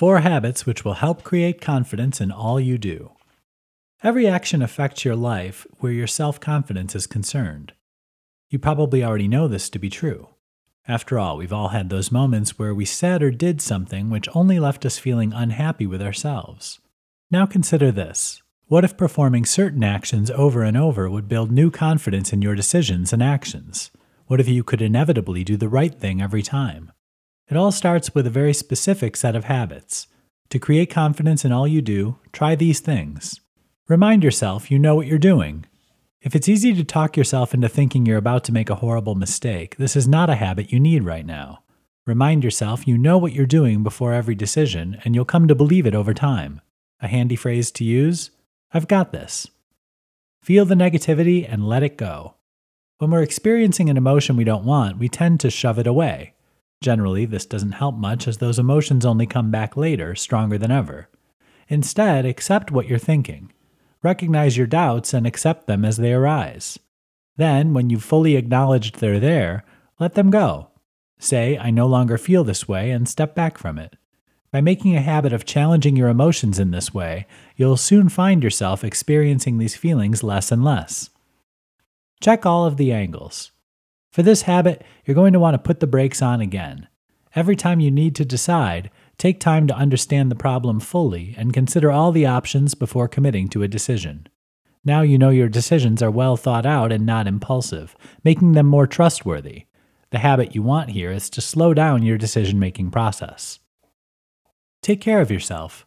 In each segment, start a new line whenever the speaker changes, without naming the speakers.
Four habits which will help create confidence in all you do. Every action affects your life where your self confidence is concerned. You probably already know this to be true. After all, we've all had those moments where we said or did something which only left us feeling unhappy with ourselves. Now consider this. What if performing certain actions over and over would build new confidence in your decisions and actions? What if you could inevitably do the right thing every time? It all starts with a very specific set of habits. To create confidence in all you do, try these things. Remind yourself you know what you're doing. If it's easy to talk yourself into thinking you're about to make a horrible mistake, this is not a habit you need right now. Remind yourself you know what you're doing before every decision, and you'll come to believe it over time. A handy phrase to use I've got this. Feel the negativity and let it go. When we're experiencing an emotion we don't want, we tend to shove it away. Generally, this doesn't help much as those emotions only come back later, stronger than ever. Instead, accept what you're thinking. Recognize your doubts and accept them as they arise. Then, when you've fully acknowledged they're there, let them go. Say, I no longer feel this way, and step back from it. By making a habit of challenging your emotions in this way, you'll soon find yourself experiencing these feelings less and less. Check all of the angles. For this habit, you're going to want to put the brakes on again. Every time you need to decide, take time to understand the problem fully and consider all the options before committing to a decision. Now you know your decisions are well thought out and not impulsive, making them more trustworthy. The habit you want here is to slow down your decision making process. Take care of yourself.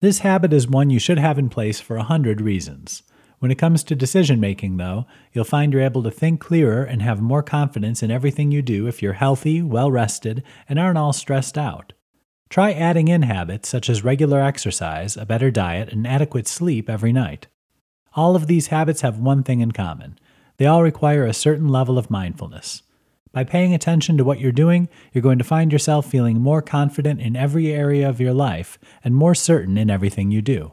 This habit is one you should have in place for a hundred reasons. When it comes to decision making, though, you'll find you're able to think clearer and have more confidence in everything you do if you're healthy, well rested, and aren't all stressed out. Try adding in habits such as regular exercise, a better diet, and adequate sleep every night. All of these habits have one thing in common they all require a certain level of mindfulness. By paying attention to what you're doing, you're going to find yourself feeling more confident in every area of your life and more certain in everything you do.